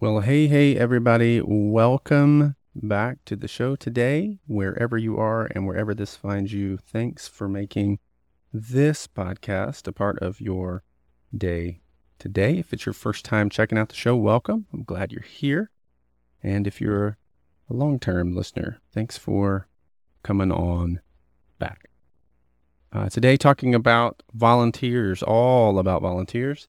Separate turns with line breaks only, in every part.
Well, hey, hey, everybody. Welcome back to the show today, wherever you are and wherever this finds you. Thanks for making this podcast a part of your day today. If it's your first time checking out the show, welcome. I'm glad you're here. And if you're a long term listener, thanks for coming on back. Uh, today, talking about volunteers, all about volunteers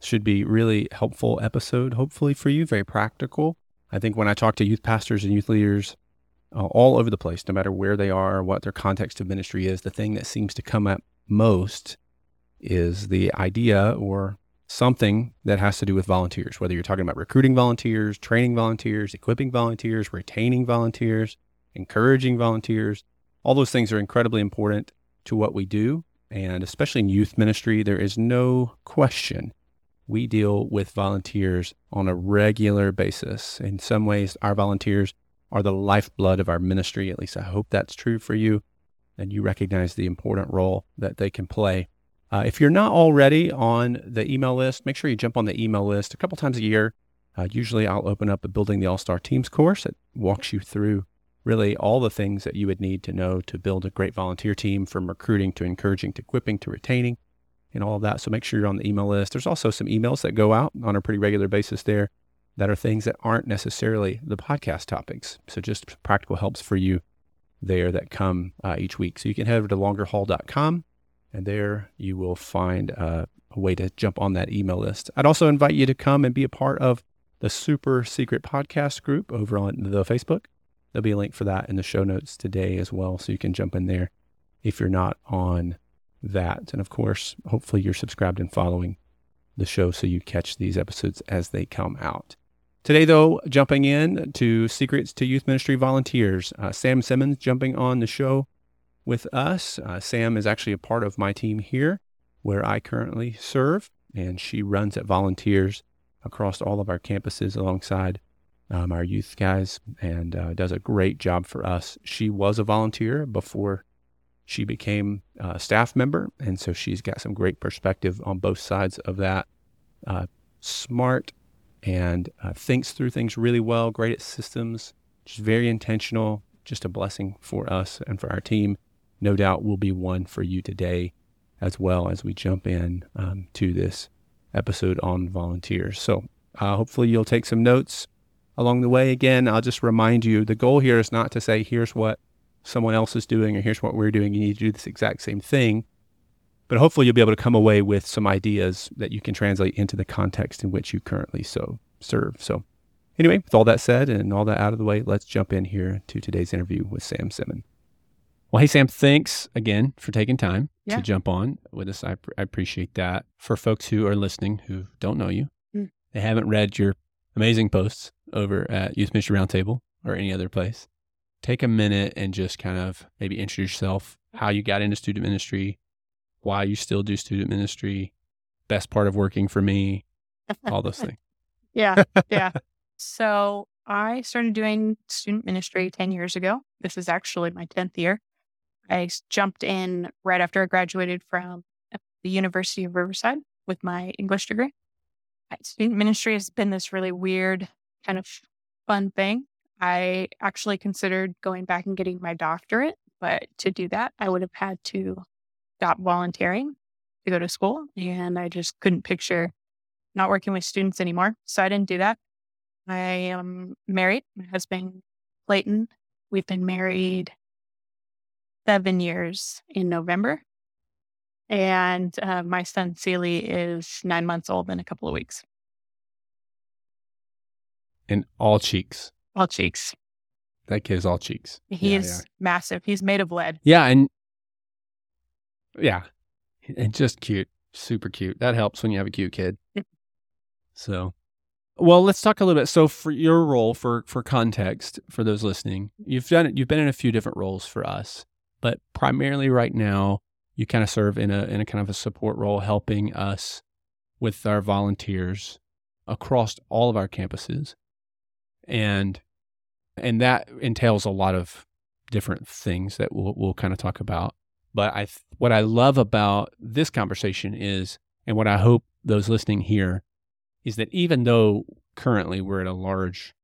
should be really helpful episode, hopefully for you, very practical. I think when I talk to youth pastors and youth leaders uh, all over the place, no matter where they are, what their context of ministry is, the thing that seems to come up most is the idea or something that has to do with volunteers, whether you're talking about recruiting volunteers, training volunteers, equipping volunteers, retaining volunteers, encouraging volunteers. All those things are incredibly important to what we do. And especially in youth ministry, there is no question we deal with volunteers on a regular basis. In some ways, our volunteers are the lifeblood of our ministry. At least I hope that's true for you. And you recognize the important role that they can play. Uh, if you're not already on the email list, make sure you jump on the email list a couple times a year. Uh, usually, I'll open up a Building the All Star Teams course that walks you through really all the things that you would need to know to build a great volunteer team from recruiting to encouraging to equipping to retaining and all of that. So make sure you're on the email list. There's also some emails that go out on a pretty regular basis there that are things that aren't necessarily the podcast topics. So just practical helps for you there that come uh, each week. So you can head over to longerhaul.com and there you will find uh, a way to jump on that email list. I'd also invite you to come and be a part of the super secret podcast group over on the Facebook. There'll be a link for that in the show notes today as well. So you can jump in there if you're not on that. And of course, hopefully you're subscribed and following the show so you catch these episodes as they come out. Today, though, jumping in to Secrets to Youth Ministry Volunteers, uh, Samm Simmons jumping on the show with us. Uh, Samm is actually a part of my team here where I currently serve, and she runs at volunteers across all of our campuses alongside um, our youth guys and uh, does a great job for us. She was a volunteer before she became a staff member, and so she's got some great perspective on both sides of that. Uh, smart and uh, thinks through things really well, great at systems, just very intentional, just a blessing for us and for our team. No doubt will be one for you today as well as we jump in um, to this episode on volunteers. So uh, hopefully you'll take some notes along the way. Again, I'll just remind you the goal here is not to say, here's what someone else is doing or here's what we're doing. You need to do this exact same thing. But hopefully you'll be able to come away with some ideas that you can translate into the context in which you currently so serve. So anyway, with all that said and all that out of the way, let's jump in here to today's interview with Samm Simmons. Well, hey, Samm, thanks again for taking time yeah. to jump on with us. I, I, appreciate that. For folks who are listening who don't know you, mm. they haven't read your amazing posts over at Youth Ministry Roundtable or any other place, take a minute and just kind of maybe introduce yourself, how you got into student ministry, why you still do student ministry, best part of working for me, all those things.
yeah. Yeah. so I started doing student ministry 10 years ago. This is actually my 10th year. I jumped in right after I graduated from the University of Riverside with my English degree. Student ministry has been this really weird, kind of fun thing. I actually considered going back and getting my doctorate, but to do that, I would have had to stop volunteering to go to school. And I just couldn't picture not working with students anymore. So I didn't do that. I am married. My husband, Clayton, we've been married seven years in November. And uh, my son, Sealy, is nine months old in a couple of weeks.
And all cheeks
all cheeks.
That kid is all cheeks.
He yeah, is yeah. massive. He's made of lead.
Yeah, and yeah, and just cute, super cute. That helps when you have a cute kid. so, well, let's talk a little bit. So, for your role, for for context, for those listening, you've done it. You've been in a few different roles for us, but primarily right now, you kind of serve in a in a kind of a support role, helping us with our volunteers across all of our campuses, and and that entails a lot of different things that we'll, we'll kind of talk about. But I, what I love about this conversation is, and what I hope those listening here is that even though
currently we're at a large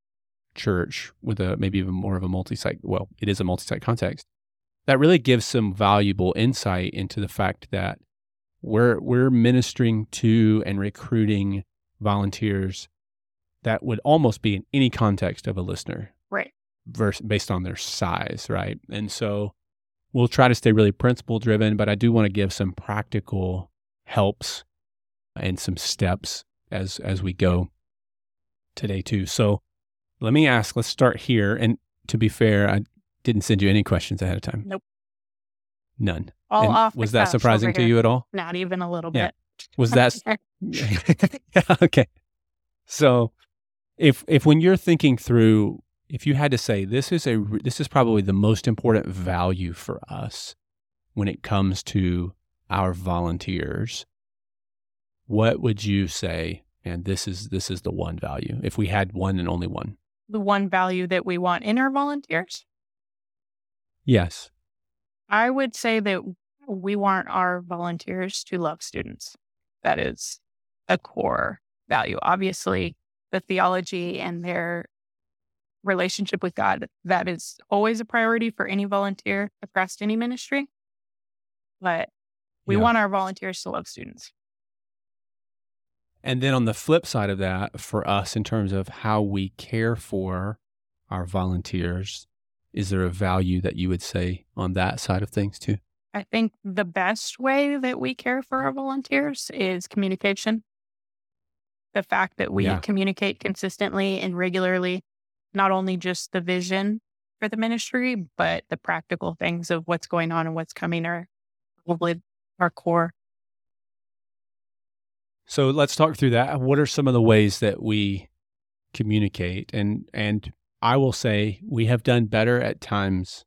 church with a maybe even more of a multi-site well it is a multi-site context that really gives some valuable insight into the fact that we're we're ministering to and recruiting volunteers that would almost be in any context of a listener
right.
versus based on their size right? And so we'll try to stay really principle driven but i do want to give some practical helps and some steps as as we go today too. So let me ask let's start here. And to be fair i didn't send you any questions ahead of time.
Nope.
none.
All
And
off the
was that surprising to you at all?
Not even a little
Yeah.
bit.
Was that yeah, okay. So, if if when you're thinking through, if you had to say this is a this is probably the most important value for us when it comes to our volunteers, what would you say? And this is this is the one value. If we had one and only one,
the one value that we want in our volunteers
yes,
I would say that we want our volunteers to love students. That is a core value. Obviously, the theology and their relationship with God, that is always a priority for any volunteer across any ministry. But we
Yeah.
want our volunteers to love students.
And then on the flip side of that, for us, in terms of how we care for our volunteers, is there a value that you would say on that side of things too?
I think the best way that we care for our volunteers is communication. The fact that we
Yeah.
communicate consistently and regularly, not only just the vision for the ministry, but the practical things of what's going on and what's coming are probably our core.
So let's talk through that. What are some of the ways that we communicate? And and I will say we have done better at times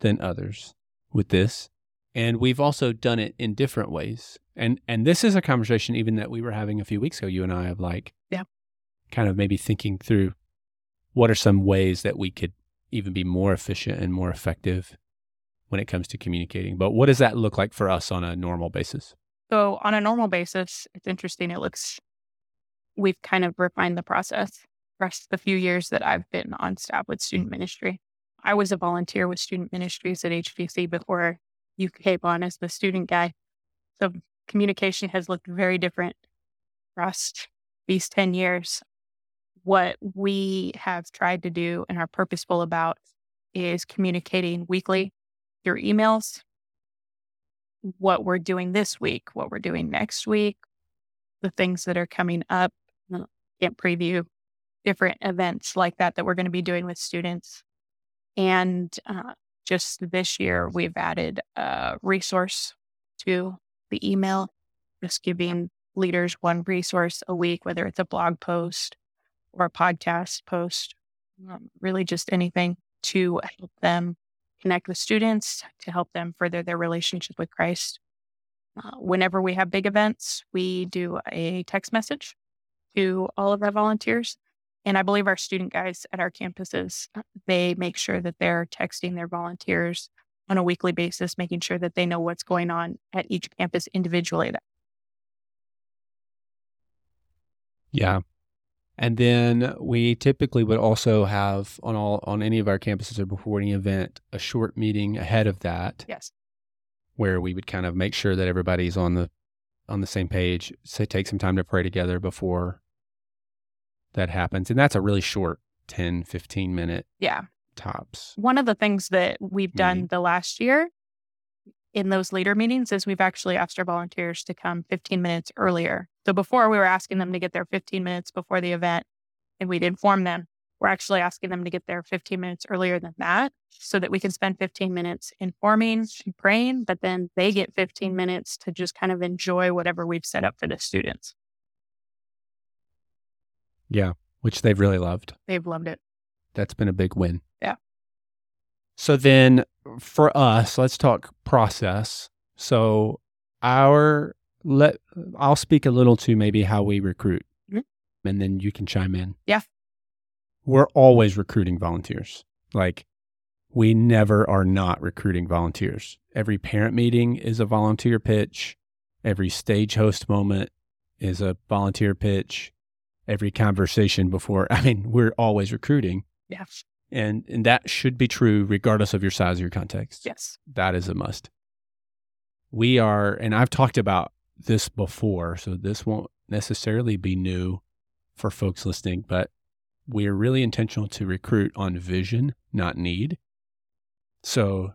than others with this. And we've also done it in different ways. And and this is a conversation even that we were having a few weeks ago, you and I of like
Yeah.
kind of maybe thinking through what are some ways that we could even be more efficient and more effective when it comes to communicating. But what does that look like for us on a normal basis?
So, on a normal basis, it's interesting. It looks, we've kind of refined the process for the few years that I've been on staff with student ministry. I was a volunteer with student ministries at HBC before you came on as the student guy. So, communication has looked very different across these 10 years. What we have tried to do and are purposeful about is communicating weekly through emails, what we're doing this week, what we're doing next week, the things that are coming up. Can't preview different events like that that we're going to be doing with students. And uh, just this year, we've added a resource to the email, just giving leaders one resource a week, whether it's a blog post or a podcast post, um, really just anything to help them connect with students, to help them further their relationship with Christ. Uh, whenever we have big events, we do a text message to all of our volunteers. And I believe our student guys at our campuses, uh, they make sure that they're texting their volunteers on a weekly basis, making sure that they know what's going on at each campus individually.
Yeah. And then we typically would also have on all on any of our campuses or before any event a short meeting ahead of that
Yes.
where we would kind of make sure that everybody's on the on the same page. Say take some time to pray together before that happens. And that's a really short 10, 15 minute
Yeah.
tops.
One of the things that we've done the last year in those leader meetings is we've actually asked our volunteers to come 15 minutes earlier. So before we were asking them to get there 15 minutes before the event and we'd inform them, we're actually asking them to get there 15 minutes earlier than that so that we can spend 15 minutes informing and praying, but then they get 15 minutes to just kind of enjoy whatever we've set up for the students.
Yeah, which they've really loved.
They've loved it.
That's been a big win. So then for us, let's talk process. So our let I'll speak a little to maybe how we recruit.
Mhm.
And then you can chime in.
Yeah.
We're always recruiting volunteers. Like we never are not recruiting volunteers. Every parent meeting is a volunteer pitch. Every stage host moment is a volunteer pitch. every conversation before. I mean, we're always recruiting.
Yeah.
And and that should be true regardless of your size or your context.
Yes.
That is a must. We are and I've talked about this before, so this won't necessarily be new for folks listening, but we are really intentional to recruit on vision, not need. So,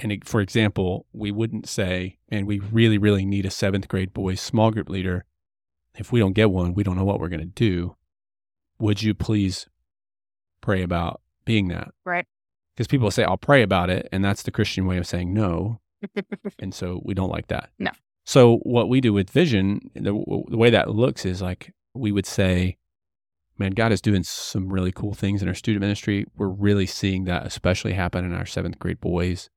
and for example, we wouldn't say, and we really, really need a seventh grade boys small group leader. If we don't get one, we don't know what we're going to do. Would you please pray about being that?
Right.
Because people say, I'll pray about it. And that's the Christian way of saying no. and so we don't like that.
No.
So what we do with vision, the, the way that looks is like we would say, man, God is doing some really cool things in our student ministry. We're really seeing that, especially happen in our seventh grade boys.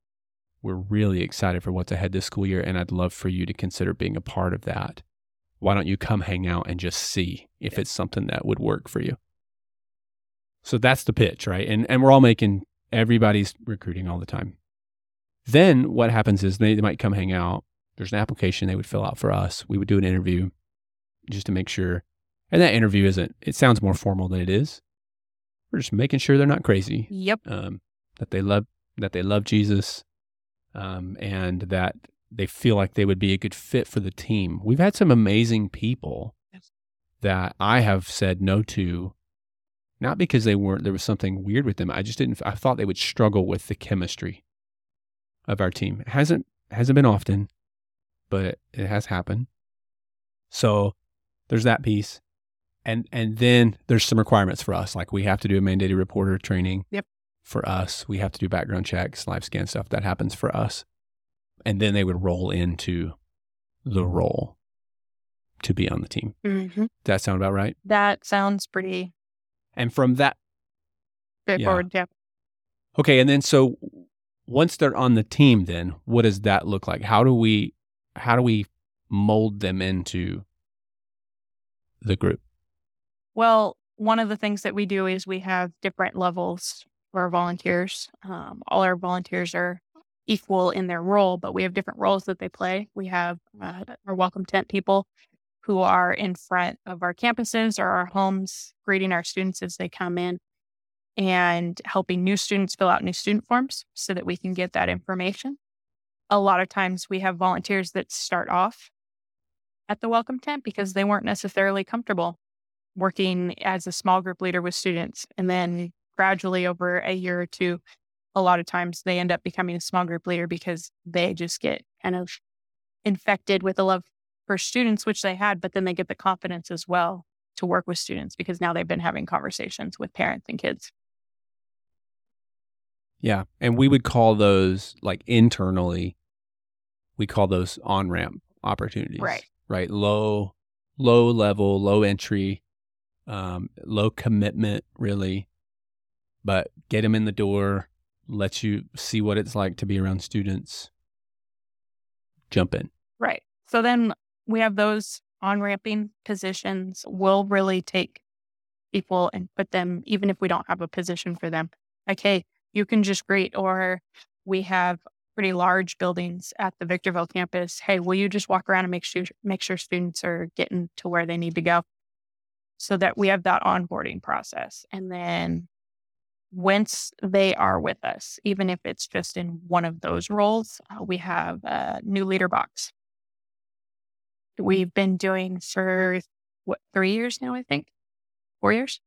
We're really excited for what's ahead this school year, and I'd love for you to consider being a part of that. Why don't you come hang out and just see if it's something that would work for you? So that's the pitch, right? And and we're all making everybody's recruiting all the time. Then what happens is they, they might come hang out. There's an application they would fill out for us. We would do an interview just to make sure and that interview isn't, it sounds more formal than it is. We're just making sure they're not crazy.
Yep.
Um, that they love, that they love Jesus, um, and that they feel like they would be a good fit for the team. We've had some amazing people that I have said no to, not because they weren't, there was something weird with them. I just didn't, I thought they would struggle with the chemistry of our team. It hasn't, hasn't been often, but it has happened. So there's that piece and and then there's some requirements for us like we have to do a mandated reporter training
yep
for us we have to do background checks live scan stuff that happens for us and then they would roll into the role to be on the team
mm-hmm.
does that sound about right
that sounds pretty
and from that
straightforward yeah.
yeah okay and then so once they're on the team then what does that look like how do we how do we mold them into the group
well, one of the things that we do is we have different levels for our volunteers. Um, all our volunteers are equal in their role, but we have different roles that they play. We have uh, our welcome tent people who are in front of our campuses or our homes, greeting our students as they come in and helping new students fill out new student forms so that we can get that information. A lot of times we have volunteers that start off at the welcome tent because they weren't necessarily comfortable working as a small group leader with students. And then gradually over a year or two, a lot of times they end up becoming a small group leader because they just get kind of infected with a love for students, which they had, but then they get the confidence as well to work with students because now they've been having conversations with parents and kids.
Yeah. And we would call those like internally, we call those on ramp opportunities.
Right.
Right. Low, low level, low entry um, low commitment, really, but get them in the door, let you see what it's like to be around students. Jump in.
Right. So then we have those on ramping positions. We'll really take people and put them, even if we don't have a position for them. Like, hey, you can just greet, or we have pretty large buildings at the Victorville campus. Hey, will you just walk around and make sure make sure students are getting to where they need to go? so that we have that onboarding process. And then once they are with us, even if it's just in one of those roles, uh, we have a new leader box. We've been doing for what, three years now, I think? Four years?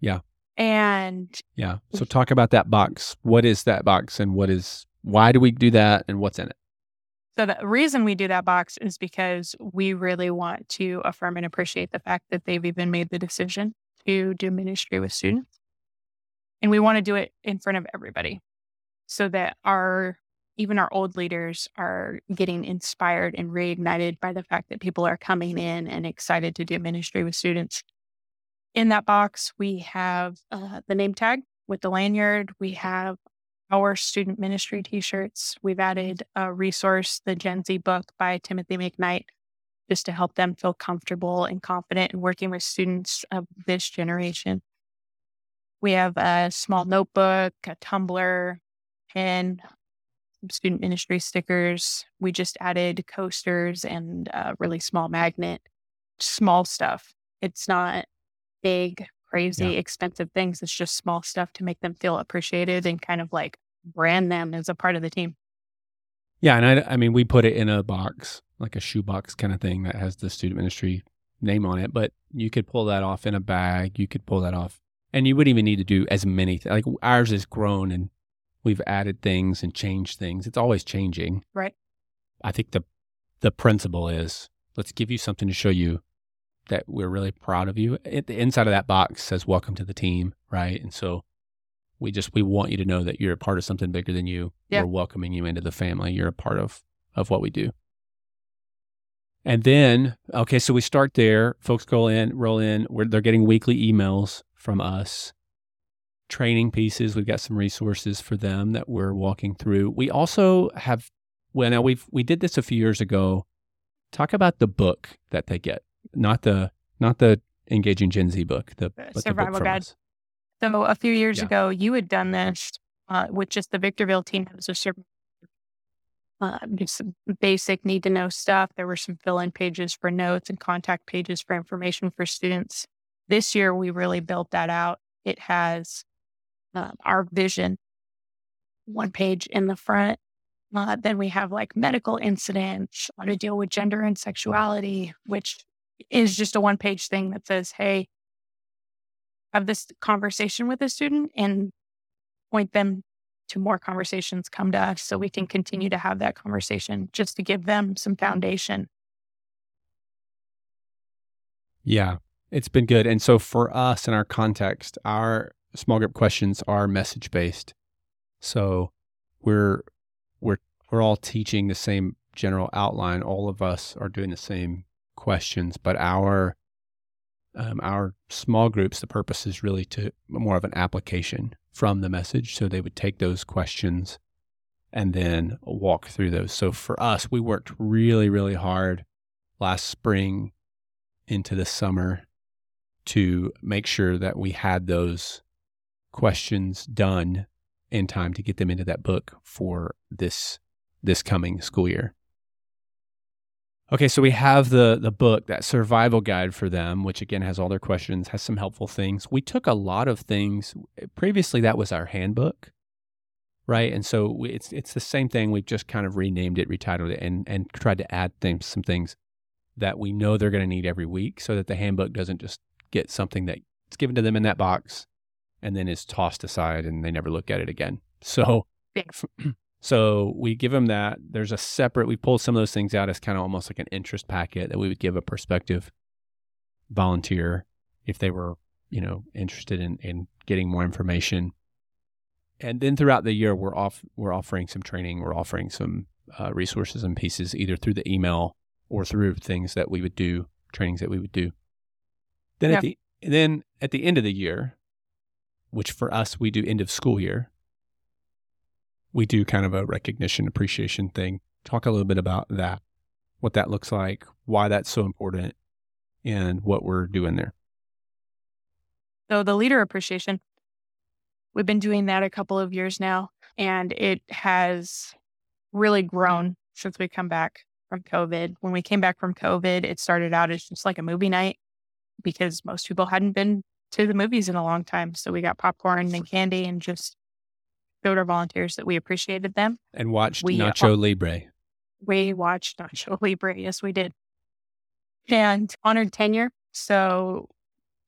Yeah.
And
yeah. So talk about that box. What is that box and what is, why do we do that and what's in it?
So the reason we do that box is because we really want to affirm and appreciate the fact that they've even made the decision to do ministry with students. And we want to do it in front of everybody so that our even our old leaders are getting inspired and reignited by the fact that people are coming in and excited to do ministry with students. In that box, we have uh, the name tag with the lanyard. We have our student ministry t-shirts. We've added a resource, the Gen Z book by Timothy McKnight, just to help them feel comfortable and confident in working with students of this generation. We have a small notebook, a tumbler, pen, student ministry stickers. We just added coasters and a really small magnet, small stuff. It's not big, crazy,
Yeah.
expensive things. It's just small stuff to make them feel appreciated and kind of like brand them as a part of the team.
Yeah, and I, I mean, we put it in a box, like a shoebox kind of thing that has the student ministry name on it. But you could pull that off in a bag. You could pull that off, and you wouldn't even need to do as many. Th- like ours is grown, and we've added things and changed things. It's always changing.
Right.
I think the the principle is let's give you something to show you that we're really proud of you. At the inside of that box says "Welcome to the team," right? And so we just we want you to know that you're a part of something bigger than you.
Yeah.
We're welcoming you into the family. You're a part of of what we do. And then, okay, so we start there. Folks go in, roll in. We're, they're getting weekly emails from us, training pieces. We've got some resources for them that we're walking through. We also have, well, now we've we did this a few years ago. Talk about the book that they get, not the not the engaging Gen Z book, the but the book
Survival Guide.
us.
So a few years
Yeah.
ago, you had done this uh, with just the Victorville team. It was a sur- uh, just some basic need to know stuff. There were some fill in pages for notes and contact pages for information for students. This year, we really built that out. It has uh, our vision, one page in the front. Uh, then we have like medical incidents, how to deal with gender and sexuality, which is just a one page thing that says, hey, have this conversation with a student and point them to more conversations come to us so we can continue to have that conversation just to give them some foundation
Yeah, it's been good. And so for us in our context, our small group questions are message based. So we're we're we're all teaching the same general outline. All of us are doing the same questions, but our um, our small groups, the purpose is really to more of an application from the message. So they would take those questions and then walk through those. So for us, we worked really, really hard last spring into the summer to make sure that we had those questions done in time to get them into that book for this this coming school year. Okay, so we have the the book, that survival guide for them, which again has all their questions, has some helpful things. We took a lot of things previously that was our handbook, right? And so it's it's the same thing. We've just kind of renamed it, retitled it, and and tried to add things, some things that we know they're going to need every week, so that the handbook doesn't just get something that's given to them in that box and then is tossed aside and they never look at it again. So, so we give them that. There's a separate. We pull some of those things out as kind of almost like an interest packet that we would give a prospective volunteer if they were, you know, interested in in getting more information. And then throughout the year, we're off we're offering some training. We're offering some uh, resources and pieces either through the email or through things that we would do, trainings that we would do. Then
Yeah.
at the then at the end of the year, which for us we do end of school year, we do kind of a recognition appreciation thing. Talk a little bit about that, what that looks like, why that's so important, and what we're doing there.
So the leader appreciation, we've been doing that a couple of years now, and it has really grown since we come back from COVID. When we came back from COVID, it started out as just like a movie night because most people hadn't been to the movies in a long time. So we got popcorn and candy and just showed our volunteers that we appreciated them.
And watched
We- uh,
Nacho Libre.
We watched Nacho Libre. Yes, we did. And honored tenure. So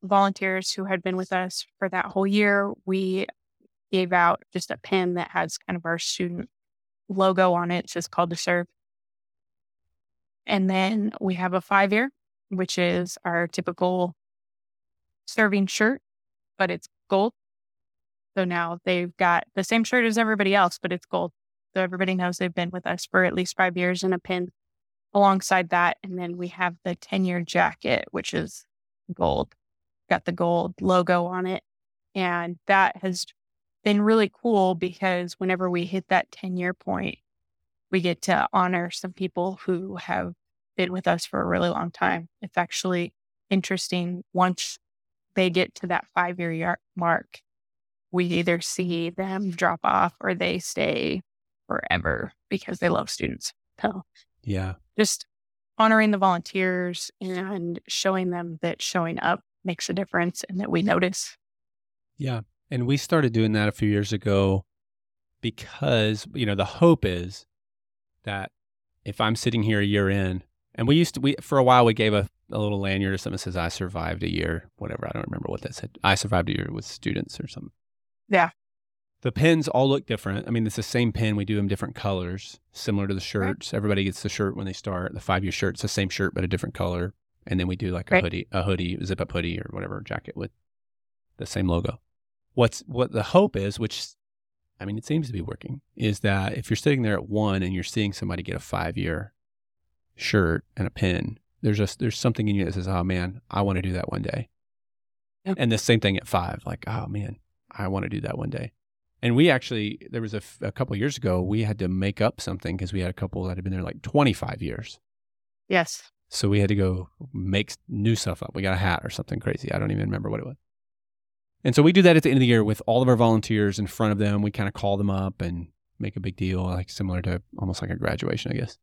volunteers who had been with us for that whole year, we gave out just a pin that has kind of our student logo on it. It says called to serve. And then we have a five year, which is our typical serving shirt, but it's gold. So now they've got the same shirt as everybody else, but it's gold. So everybody knows they've been with us for at least five years and a pin alongside that. And then we have the 10 year jacket, which is gold, got the gold logo on it. And that has been really cool because whenever we hit that 10 year point, we get to honor some people who have been with us for a really long time. It's actually interesting once they get to that five year mark, we either see them drop off or they stay forever because they love students. So
Yeah.
just honoring the volunteers and showing them that showing up makes a difference and that we notice.
Yeah. And we started doing that a few years ago because, you know, the hope is that if I'm sitting here a year in, and we used to, we, for a while, we gave a, a little lanyard or something that says, I survived a year, whatever. I don't remember what that said. I survived a year with students or something.
Yeah.
The pins all look different. I mean, it's the same pin. We do them different colors, similar to the shirts. Right. Everybody gets the shirt when they start. The five year shirt, it's the same shirt, but a different color. And then we do like a hoodie, a hoodie, zip up hoodie or whatever jacket with the same logo. What's what the hope is, which I mean, it seems to be working, is that if you're sitting there at one and you're seeing somebody get a five year shirt and a pin, there's just there's something in you that says, "Oh man, I want to do that one day." And the same thing at five, like, "Oh man, I want to do that one day." And we actually, there was a, f- a couple years ago, we had to make up something because we had a couple that had been there like 25 years.
Yes.
So we had to go make new stuff up. We got a hat or something crazy. I don't even remember what it was. And so we do that at the end of the year with all of our volunteers in front of them. We kind of call them up and make a big deal, like similar to almost like a graduation, I guess.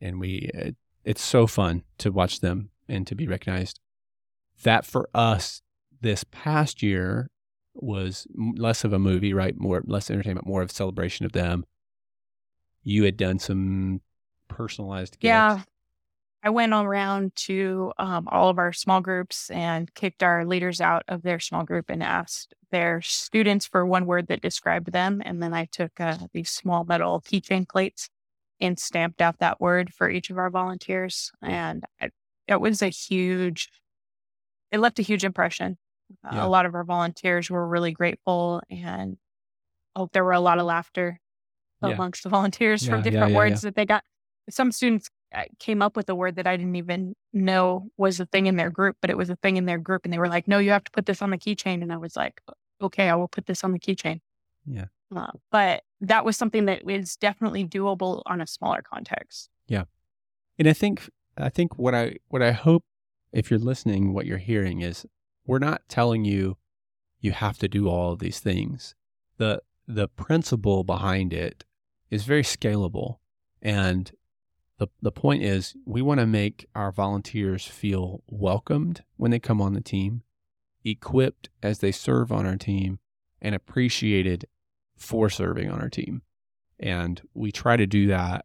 And we, it, it's so fun to watch them and to be recognized. That for us this past year was less of a movie, right? More, less entertainment, more of celebration of them. You had done some personalized gifts.
Yeah. I went around to um, all of our small groups and kicked our leaders out of their small group and asked their students for one word that described them. And then I took uh, these small metal keychain plates and stamped out that word for each of our volunteers. And it, was a huge, it left a huge impression. Yeah. A lot of our volunteers were really grateful and oh, there were a lot of laughter yeah. amongst the volunteers yeah, from different words that they got. Some students uh, came up with a word that I didn't even know was a thing in their group, but it was a thing in their group. And they were like, no, you have to put this on the keychain. And I was like, okay, I will put this on the keychain.
Yeah.
Uh, but that was something that is definitely doable on a smaller context.
Yeah. And I think, I think what I, what I hope if you're listening, what you're hearing is we're not telling you you have to do all of these things. The, the principle behind it is very scalable and the, the point is, we want to make our volunteers feel welcomed when they come on the team, equipped as they serve on our team, and appreciated for serving on our team. And we try to do that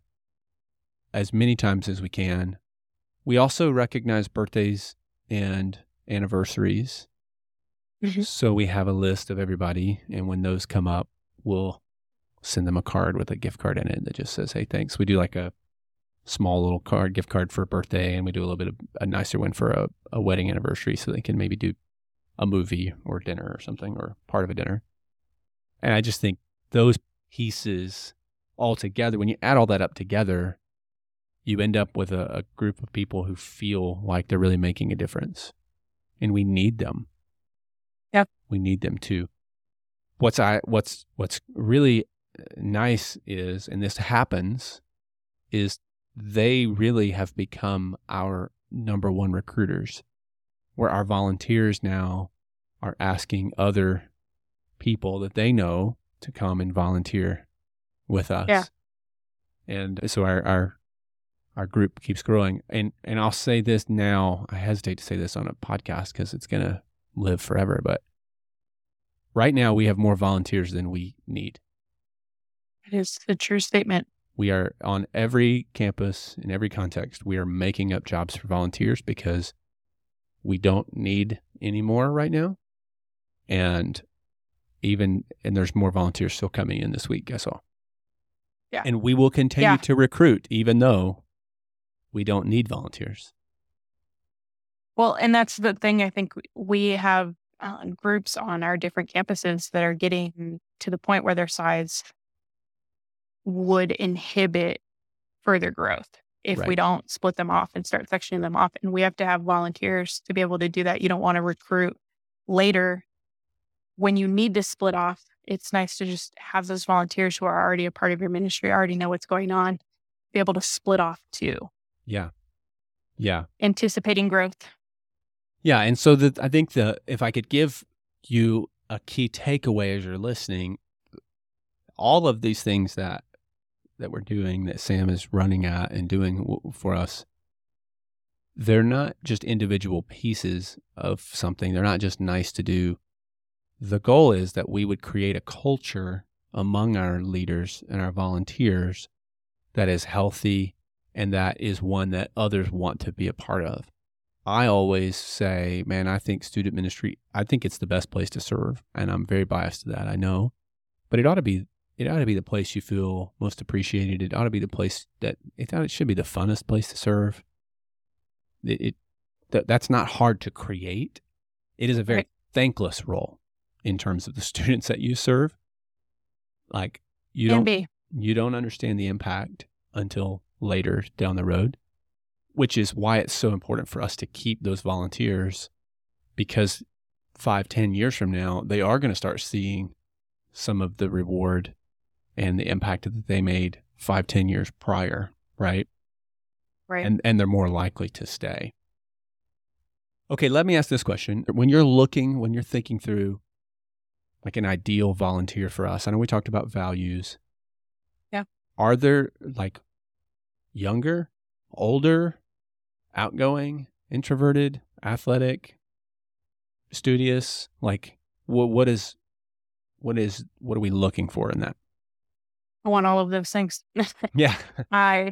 as many times as we can. We also recognize birthdays and anniversaries. Mm-hmm. So we have a list of everybody. And when those come up, we'll send them a card with a gift card in it that just says, hey, thanks. We do like a small little card, gift card for a birthday, and we do a little bit of a nicer one for a, a wedding anniversary so they can maybe do a movie or dinner or something or part of a dinner. And I just think those pieces all together, when you add all that up together, you end up with a, a group of people who feel like they're really making a difference. And we need them.
Yeah.
We need them too. What's I what's what's really uh, nice is, and this happens, is they really have become our number one recruiters, where our volunteers now are asking other people that they know to come and volunteer with us.
Yeah.
And so our, our our group keeps growing. And and I'll say this now, I hesitate to say this on a podcast because it's gonna live forever, but right now we have more volunteers than we need.
It is a true statement.
We are on every campus in every context. We are making up jobs for volunteers because we don't need any more right now. And even, and there's more volunteers still coming in this week, I saw.
Yeah.
And we will continue yeah. to recruit even though we don't need volunteers.
Well, and that's the thing. I think we have uh, groups on our different campuses that are getting to the point where their size would inhibit further growth if right. we don't split them off and start sectioning them off. And we have to have volunteers to be able to do that. You don't want to recruit later when you need to split off. It's nice to just have those volunteers who are already a part of your ministry, already know what's going on, be able to split off too.
Yeah. Yeah.
Anticipating growth.
Yeah. And so that I think the if I could give you a key takeaway as you're listening, all of these things that that we're doing that Samm is running at and doing for us they're not just individual pieces of something. They're not just nice to do. The goal is that we would create a culture among our leaders and our volunteers that is healthy and that is one that others want to be a part of. I always say, man, I think student ministry, I think it's the best place to serve. And I'm very biased to that, I know. But it ought to be it ought to be the place you feel most appreciated. It ought to be the place that it, ought, it should be the funnest place to serve it, it that that's not hard to create. It is a very right. thankless role in terms of the students that you serve. Like you don't you don't understand the impact until later down the road, which is why it's so important for us to keep those volunteers because five, ten years from now, they are going to start seeing some of the reward and the impact that they made five, ten years prior, right?
Right.
And and they're more likely to stay. Okay, let me ask this question. When you're looking, when you're thinking through like an ideal volunteer for us, I know we talked about values.
Yeah.
Are there like younger, older, outgoing, introverted, athletic, studious? Like what what is what is what are we looking for in that?
I want all of those things.
yeah.
I,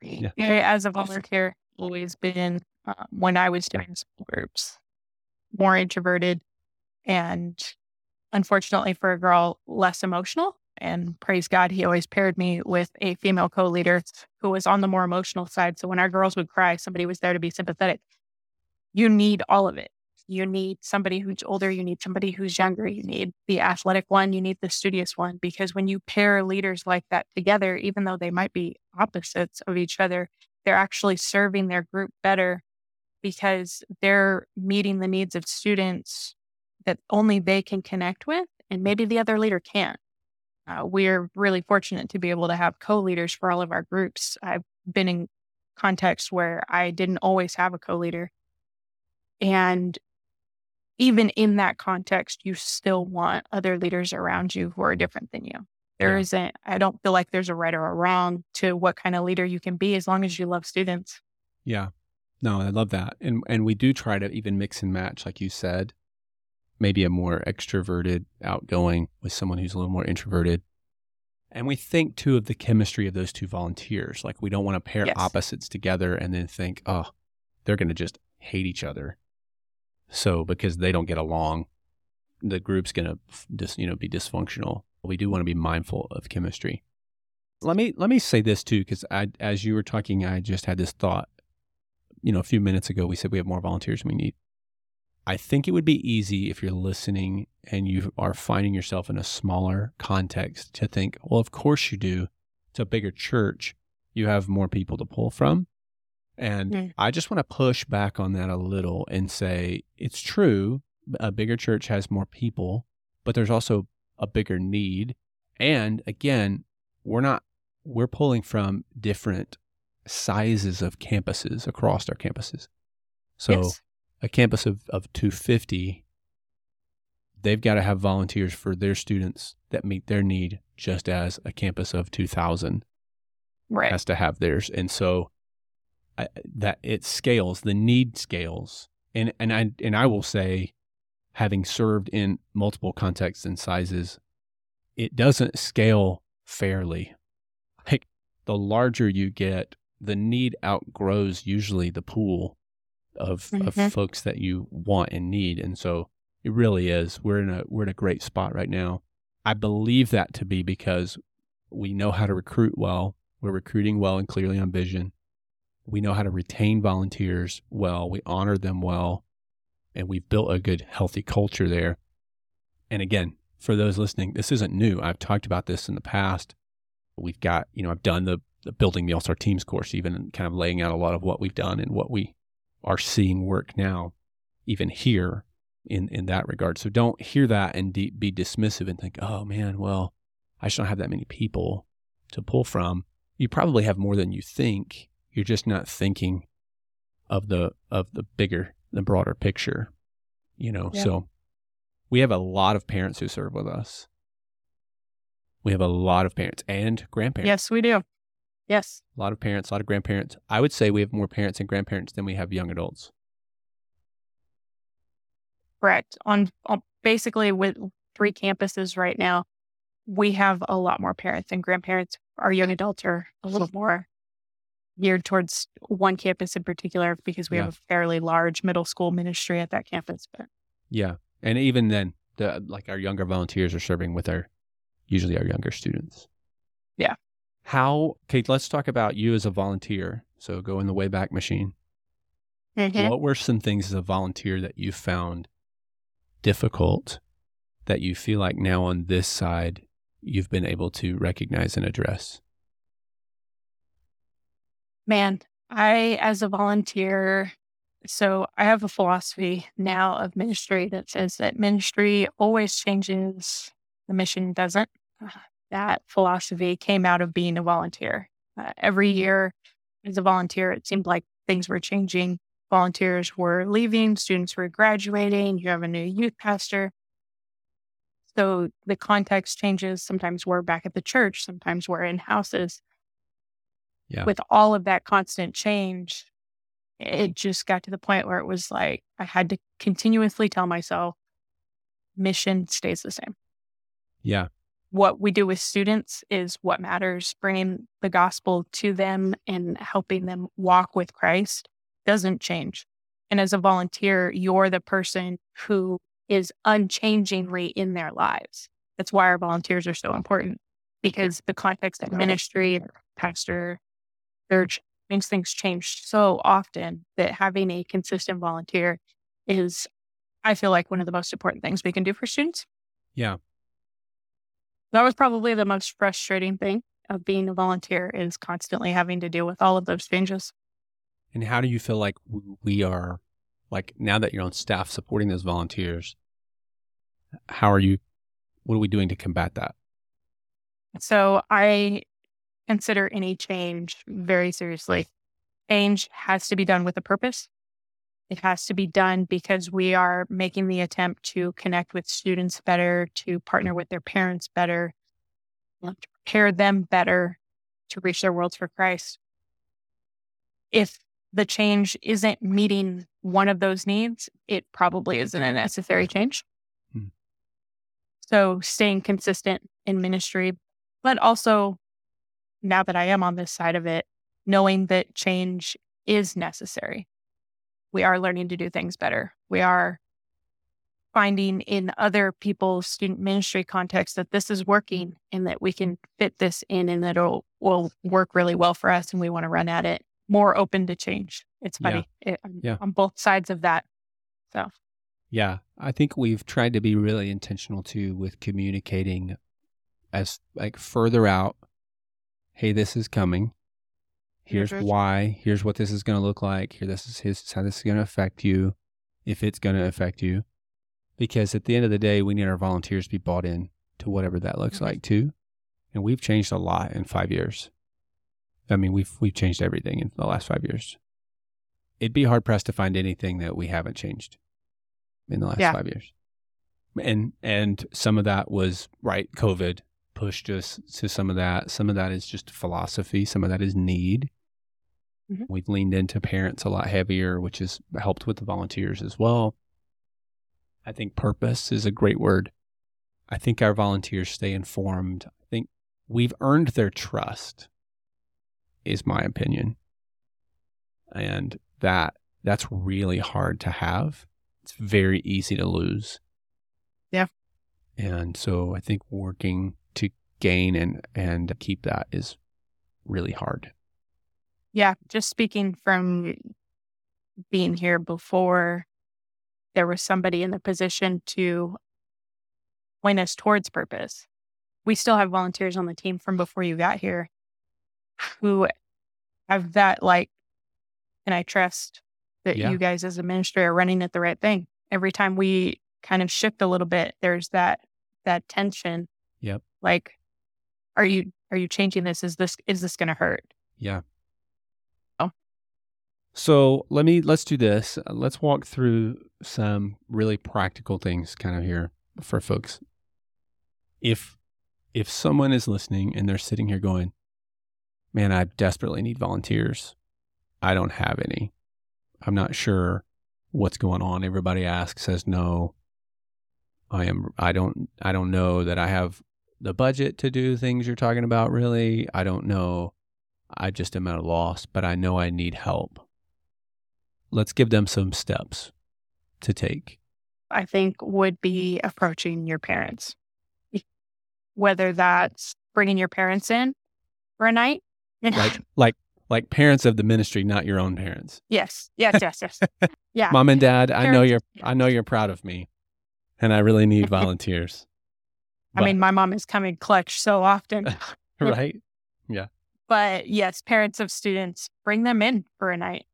yeah. as a volunteer, always been, uh, when I was doing small groups, more introverted and unfortunately for a girl, less emotional. And praise God, he always paired me with a female co leader who was on the more emotional side. So when our girls would cry, somebody was there to be sympathetic. You need all of it. You need somebody who's older, you need somebody who's younger, you need the athletic one, you need the studious one. Because when you pair leaders like that together, even though they might be opposites of each other, they're actually serving their group better because they're meeting the needs of students that only they can connect with, and maybe the other leader can't. Uh, we're really fortunate to be able to have co leaders for all of our groups. I've been in contexts where I didn't always have a co leader. And even in that context, you still want other leaders around you who are different than you. There yeah. not I don't feel like there's a right or a wrong to what kind of leader you can be as long as you love students.
Yeah. No, I love that. And and we do try to even mix and match, like you said, maybe a more extroverted, outgoing with someone who's a little more introverted. And we think too of the chemistry of those two volunteers. Like we don't want to pair yes. opposites together and then think, oh, they're going to just hate each other. So because they don't get along, the group's going to dis, you know be dysfunctional. We do want to be mindful of chemistry. Let me let me say this too, because I as you were talking, I just had this thought. You know, a few minutes ago, we said we have more volunteers than we need. I think it would be easy if you're listening and you are finding yourself in a smaller context to think, well, of course you do. It's a bigger church. You have more people to pull from. And mm. I just want to push back on that a little and say it's true. A bigger church has more people, but there's also a bigger need. And again, we're not, we're pulling from different sizes of campuses across our campuses. So yes. A campus of, of 250, they've got to have volunteers for their students that meet their need, just as a campus of 2,000
right.
has to have theirs. And so that it scales, the need scales. And, and I, and I will say, having served in multiple contexts and sizes, it doesn't scale fairly. Like the larger you get, the need outgrows usually the pool of, mm-hmm. of folks that you want and need. And so it really is. We're in a we're in a great spot right now. I believe that to be because we know how to recruit well. We're recruiting well and clearly on vision. We know how to retain volunteers well. We honor them well. And we've built a good, healthy culture there. And again, for those listening, this isn't new. I've talked about this in the past. We've got, you know, I've done the, the building the All Star Teams course, even kind of laying out a lot of what we've done and what we are seeing work now, even here in, in that regard. So don't hear that and de- be dismissive and think, oh man, well, I just don't have that many people to pull from. You probably have more than you think you're just not thinking of the of the bigger the broader picture you know yeah. so we have a lot of parents who serve with us we have a lot of parents and grandparents
yes we do Yes.
A lot of parents, a lot of grandparents. I would say we have more parents and grandparents than we have young adults.
Correct. On, on basically with three campuses right now, we have a lot more parents and grandparents. Our young adults are a little more geared towards one campus in particular because we
Yeah.
have a fairly large middle school ministry at that campus. But
Yeah. And even then, the like our younger volunteers are serving with our usually our younger students.
Yeah.
How Kate, let's talk about you as a volunteer. So go in the Wayback Machine. Mm-hmm. What were some things as a volunteer that you found difficult that you feel like now on this side you've been able to recognize and address?
Man, I, as a volunteer, so I have a philosophy now of ministry that says that ministry always changes, the mission doesn't. That philosophy came out of being a volunteer. Uh, every year as a volunteer, it seemed like things were changing. Volunteers were leaving, students were graduating, you have a new youth pastor. So the context changes. Sometimes we're back at the church, sometimes we're in houses
Yeah.
with all of that constant change, it just got to the point where it was like I had to continuously tell myself mission stays the same.
Yeah.
What we do with students is what matters. Bringing the gospel to them and helping them walk with Christ doesn't change. And as a volunteer, you're the person who is unchangingly in their lives. That's why our volunteers are so important because the context of ministry, pastor, church means things change so often that having a consistent volunteer is, I feel like, one of the most important things we can do for students.
Yeah.
That was probably the most frustrating thing of being a volunteer is constantly having to deal with all of those changes.
And how do you feel like we are, like now that you're on staff supporting those volunteers, how are you, what are we doing to combat that?
So I consider any change very seriously. Change has to be done with a purpose. It has to be done because we are making the attempt to connect with students better, to partner with their parents better, to prepare them better to reach their worlds for Christ. If the change isn't meeting one of those needs, it probably isn't a necessary change.
Hmm.
So staying consistent in ministry, but also now that I am on this side of it, knowing that change is necessary. We are learning to do things better. We are finding in other people's student ministry context that this is working mm. and that we can fit this in and that it'll will work really well for us and we want to run at it. More open to change. It's
Yeah.
funny. It,
Yeah.
on both sides of that. So
Yeah. I think we've tried to be really intentional too with communicating as like further out. Hey, this is coming. Here's why. Here's what this is going to look like. Here, this is his, how this is going to affect you, if it's going to affect you. Because at the end of the day, we need our volunteers to be bought in to whatever that looks
Mhm.
like too. And we've changed a lot in five years. I mean, we've we've changed everything in the last five years. It'd be hard pressed to find anything that we haven't changed in the last
Yeah.
five years. And and some of that was right. COVID pushed us to some of that. Some of that is just philosophy. Some of that is need.
Mhm.
We've leaned into parents a lot heavier, which has helped with the volunteers as well. I think purpose is a great word. I think our volunteers stay informed. I think we've earned their trust, is my opinion. And that that's really hard to have. It's very easy to lose.
Yeah.
And so I think working to gain and and keep that is really hard.
Yeah, just speaking from being here before, there was somebody in the position to point us towards purpose. We still have volunteers on the team from before you got here who have that, like, and I trust that
Yeah.
you guys as a ministry are running at the right thing. Every time we kind of shift a little bit, there's that that tension.
Yep.
Like, are you are you changing this? Is this is this gonna hurt?
Yeah. So let me let's do this. Let's walk through some really practical things kind of here for folks. If if someone is listening and they're sitting here going, man, I desperately need volunteers. I don't have any. I'm not sure what's going on. Everybody asks, says no. I am I don't I don't know that I have the budget to do things you're talking about really. I don't know. I just am at a loss, but I know I need help. Let's give them some steps to take.
I think would be approaching your parents. Whether that's bringing your parents in for a night.
like like like parents of the ministry, not your own parents.
Yes. Yes, yes, yes. Yeah.
Mom and dad, I know you're I know you're proud of me. And I really need volunteers.
I mean, my mom is coming clutch so often.
right? Yeah.
But yes, parents of students, bring them in for a night.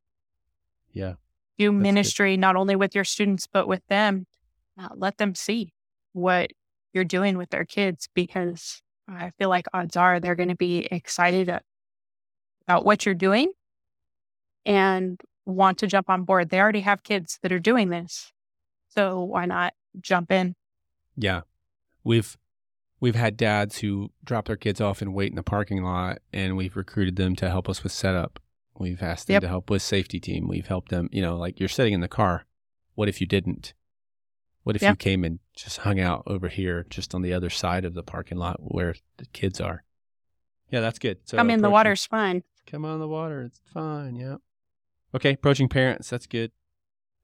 Yeah.
Do ministry good. not only with your students, but with them. Uh, let them see what you're doing with their kids because I feel like odds are they're going to be excited about what you're doing and want to jump on board. They already have kids that are doing this. So why not jump in?
Yeah. We've we've had dads who drop their kids off and wait in the parking lot and we've recruited them to help us with setup. We've asked them yep. to help with safety team. We've helped them, you know, like you're sitting in the car. What if you didn't? What if yep. you came and just hung out over here just on the other side of the parking lot where the kids are? Yeah, that's good.
So come in the water's fine.
Come on the water, it's fine. Yeah. Okay, approaching parents, that's good.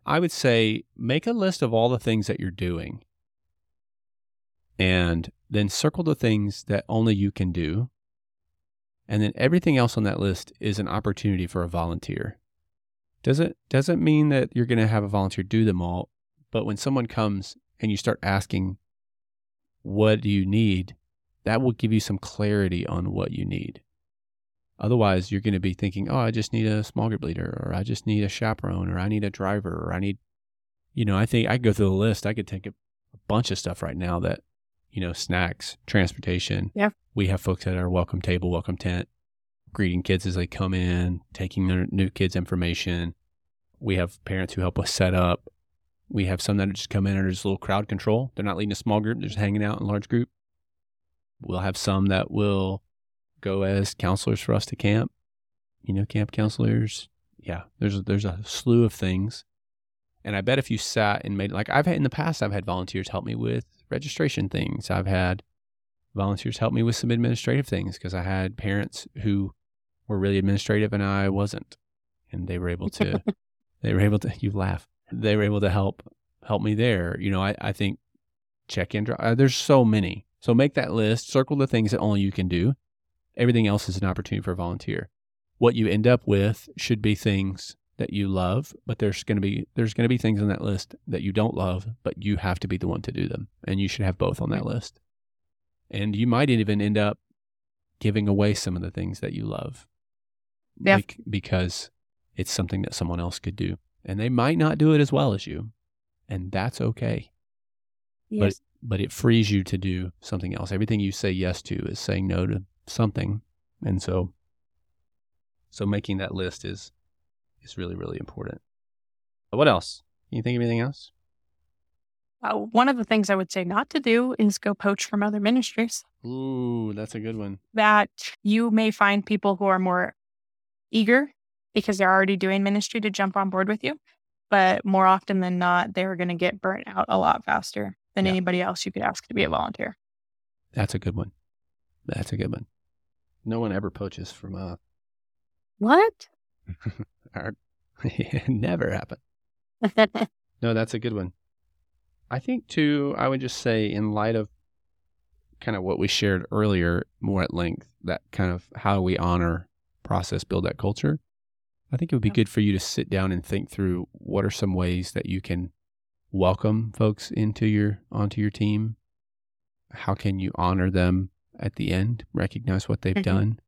I would say make a list of all the things that you're doing and then circle the things that only you can do. And then everything else on that list is an opportunity for a volunteer. Doesn't doesn't mean that you're going to have a volunteer do them all, but when someone comes and you start asking what do you need, that will give you some clarity on what you need. Otherwise, you're going to be thinking, "Oh, I just need a small group leader or I just need a chaperone or I need a driver or I need you know, I think I could go through the list. I could take a, a bunch of stuff right now that you know, snacks, transportation.
Yeah.
We have folks at our welcome table, welcome tent, greeting kids as they come in, taking their new kids' information. We have parents who help us set up. We have some that just come in and are just a little crowd control. They're not leading a small group, they're just hanging out in a large group. We'll have some that will go as counselors for us to camp, you know, camp counselors. Yeah, there's a, there's a slew of things. And I bet if you sat and made like I've had in the past, I've had volunteers help me with registration things. I've had volunteers help me with some administrative things because I had parents who were really administrative and I wasn't. And they were able to, they were able to, you laugh, they were able to help, help me there. You know, I, I think check in, uh, there's so many. So make that list, circle the things that only you can do. Everything else is an opportunity for a volunteer. What you end up with should be things that you love, but there's going to be there's going to be things on that list that you don't love, but you have to be the one to do them, and you should have both on that list. And you might even end up giving away some of the things that you love,
yeah. Like,
because it's something that someone else could do, and they might not do it as well as you, and that's okay. Yes. But but it frees you to do something else. Everything you say yes to is saying no to something, and so so making that list is is really, really important. But what else? Can you think of anything else?
Uh, one of the things I would say not to do is go poach from other ministries.
Ooh, that's a good one.
That you may find people who are more eager because they're already doing ministry to jump on board with you. But more often than not, they're going to get burnt out a lot faster than yeah. anybody else you could ask to be a volunteer.
That's a good one. That's a good one. No one ever poaches from uh
What?
never happen. no, that's a good one. I think too, I would just say in light of kind of what we shared earlier more at length, that kind of how we honor, process, build that culture. I think it would be good for you to sit down and think through what are some ways that you can welcome folks into your onto your team. How can you honor them at the end, recognize what they've mm-hmm. done,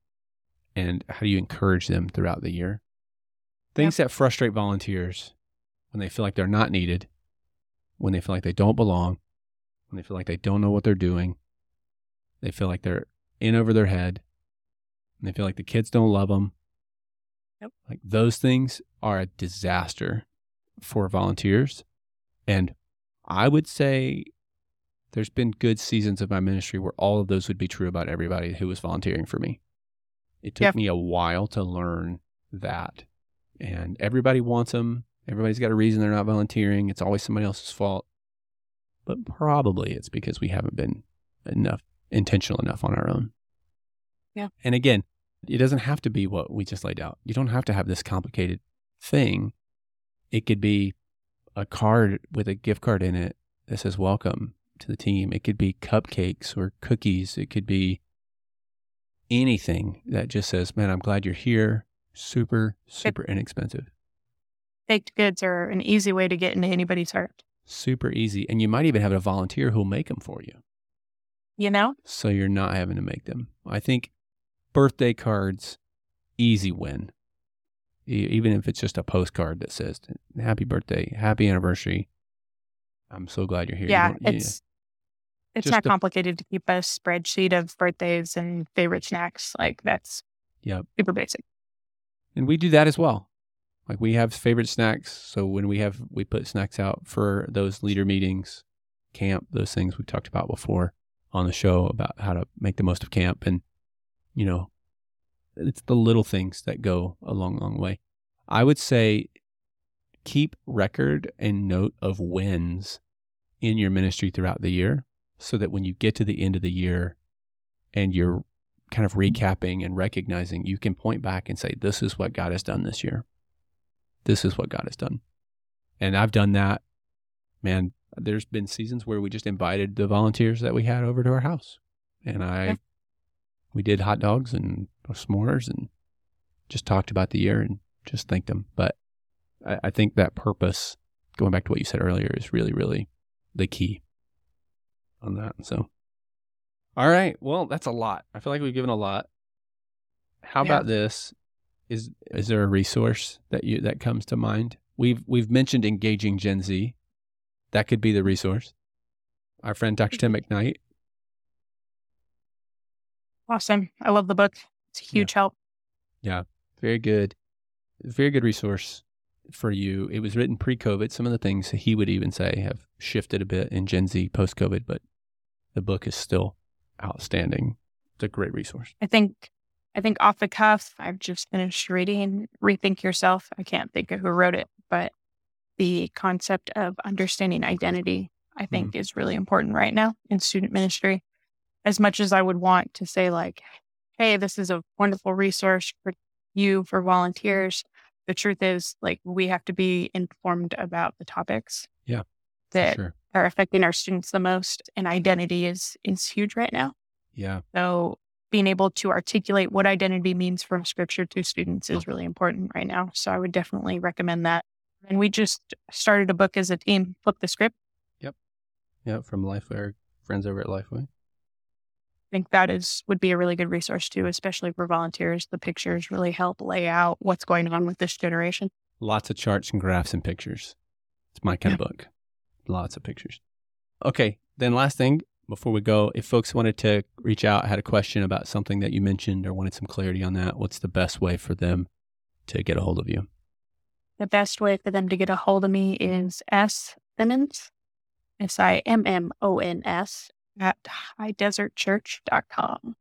and how do you encourage them throughout the year? Things yep. that frustrate volunteers when they feel like they're not needed, when they feel like they don't belong, when they feel like they don't know what they're doing, they feel like they're in over their head, and they feel like the kids don't love them. Yep. Like those things are a disaster for volunteers. And I would say there's been good seasons of my ministry where all of those would be true about everybody who was volunteering for me It took
Yep.
me a while to learn that. And everybody wants them. Everybody's got a reason they're not volunteering. It's always somebody else's fault. But probably it's because we haven't been enough intentional enough on our own.
Yeah.
And again, it doesn't have to be what we just laid out. You don't have to have this complicated thing. It could be a card with a gift card in it that says welcome to the team. It could be cupcakes or cookies. It could be anything that just says, man, I'm glad you're here. Super, super inexpensive,
Baked goods are an easy way to get into anybody's heart.
super easy. And you might even have a volunteer who'll make them for you.
You know?
So you're not having to make them. I think birthday cards, easy win. E- Even if it's just a postcard that says happy birthday, happy anniversary. I'm so glad you're here.
Yeah,
you-
it's it's
Just
not complicated to keep a spreadsheet of birthdays and favorite snacks. Like that's
Yep.
super basic.
And we do that as well. Like we have favorite snacks. So when we have, we put snacks out for those leader meetings, camp, those things we've talked about before on the show about how to make the most of camp. And, you know, it's the little things that go a long, long way. I would say keep record and note of wins in your ministry throughout the year so that when you get to the end of the year and you're kind of recapping and recognizing, you can point back and say, This is what God has done this year. This is what God has done. And I've done that. Man, there's been seasons where we just invited the volunteers that we had over to our house. And I,
Yeah.
we did hot dogs and s'mores and just talked about the year and just thanked them. But I, I think that purpose, going back to what you said earlier, is really, really the key on that. So, all right. Well, that's a lot. I feel like we've given a lot. How
Yeah.
about this? Is is there a resource that you that comes to mind? We've we've mentioned engaging Gen Z. That could be the resource. Our friend Dr. Tim mm-hmm. McKnight.
Awesome. I love the book. It's a huge help. Yeah.
Very good. Very good resource for you. It was written pre-COVID. Some of the things he would even say have shifted a bit in Gen Z post-COVID, but the book is still outstanding. It's a great resource.
I think I think off the cuff, I've just finished reading Rethink Yourself. I can't think of who wrote it, but the concept of understanding identity, I mm-hmm. think, is really important right now in student ministry. As much as I would want to say, like, hey, this is a wonderful resource for you, for volunteers, the truth is, like, we have to be informed about the topics
Yeah,
that
sure.
Are affecting our students the most. And identity is is huge right now.
Yeah.
So being able to articulate what identity means from scripture to students is really important right now. So I would definitely recommend that. And we just started a book as a team, Flip the Script. Yep.
Yeah. From Lifeway, friends over at Lifeway.
I think that is would be a really good resource too, especially for volunteers. The pictures really help lay out what's going on with this generation.
Lots of charts and graphs and pictures. It's my kind of book. Lots of pictures. Okay. Then last thing before we go, if folks wanted to reach out, had a question about something that you mentioned or wanted some clarity on that, what's the best way for them to get a hold of you?
The best way for them to get a hold of me is S Simmons, S I M M O N S, at highdesertchurch.com.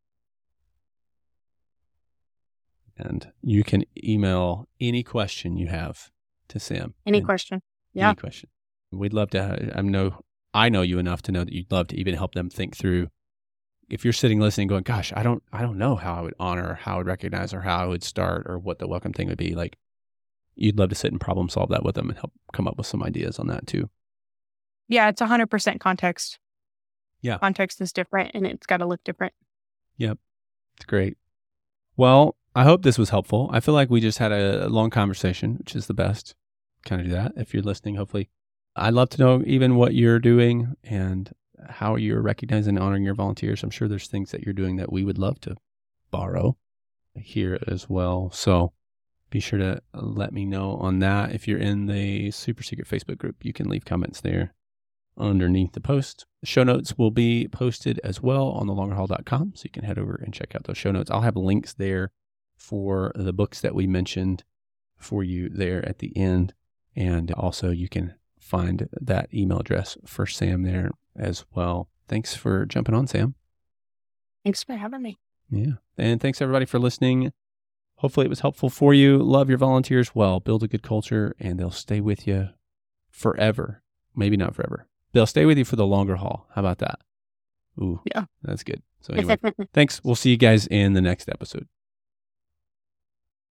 And you can email any question you have to Samm.
Any question? Yeah.
Any question. We'd love to. I know I know you enough to know that you'd love to even help them think through. If you're sitting listening, going, "Gosh, I don't, I don't know how I would honor, or how I would recognize, or how I would start, or what the welcome thing would be," like, you'd love to sit and problem solve that with them and help come up with some ideas on that too.
Yeah, it's 100% context.
Yeah.
Context is different and it's got to look different. Yep.
It's great. Well, I hope this was helpful. I feel like we just had a long conversation, which is the best. Kind of do that if you're listening. Hopefully, I'd love to know even what you're doing and how you're recognizing and honoring your volunteers. I'm sure there's things that you're doing that we would love to borrow here as well. So be sure to let me know on that. If you're in the super secret Facebook group, you can leave comments there underneath the post. The show notes will be posted as well on thelongerhaul.com. So you can head over and check out those show notes. I'll have links there for the books that we mentioned for you there at the end. And also you can find that email address for Samm there as well. Thanks for jumping on, Samm.
Thanks for having me.
Yeah. And thanks everybody for listening. Hopefully it was helpful for you. Love your volunteers well. Build a good culture and they'll stay with you forever. Maybe not forever. They'll stay with you for the longer haul. How about that? Ooh.
Yeah.
That's good. So anyway, thanks. We'll see you guys in the next episode.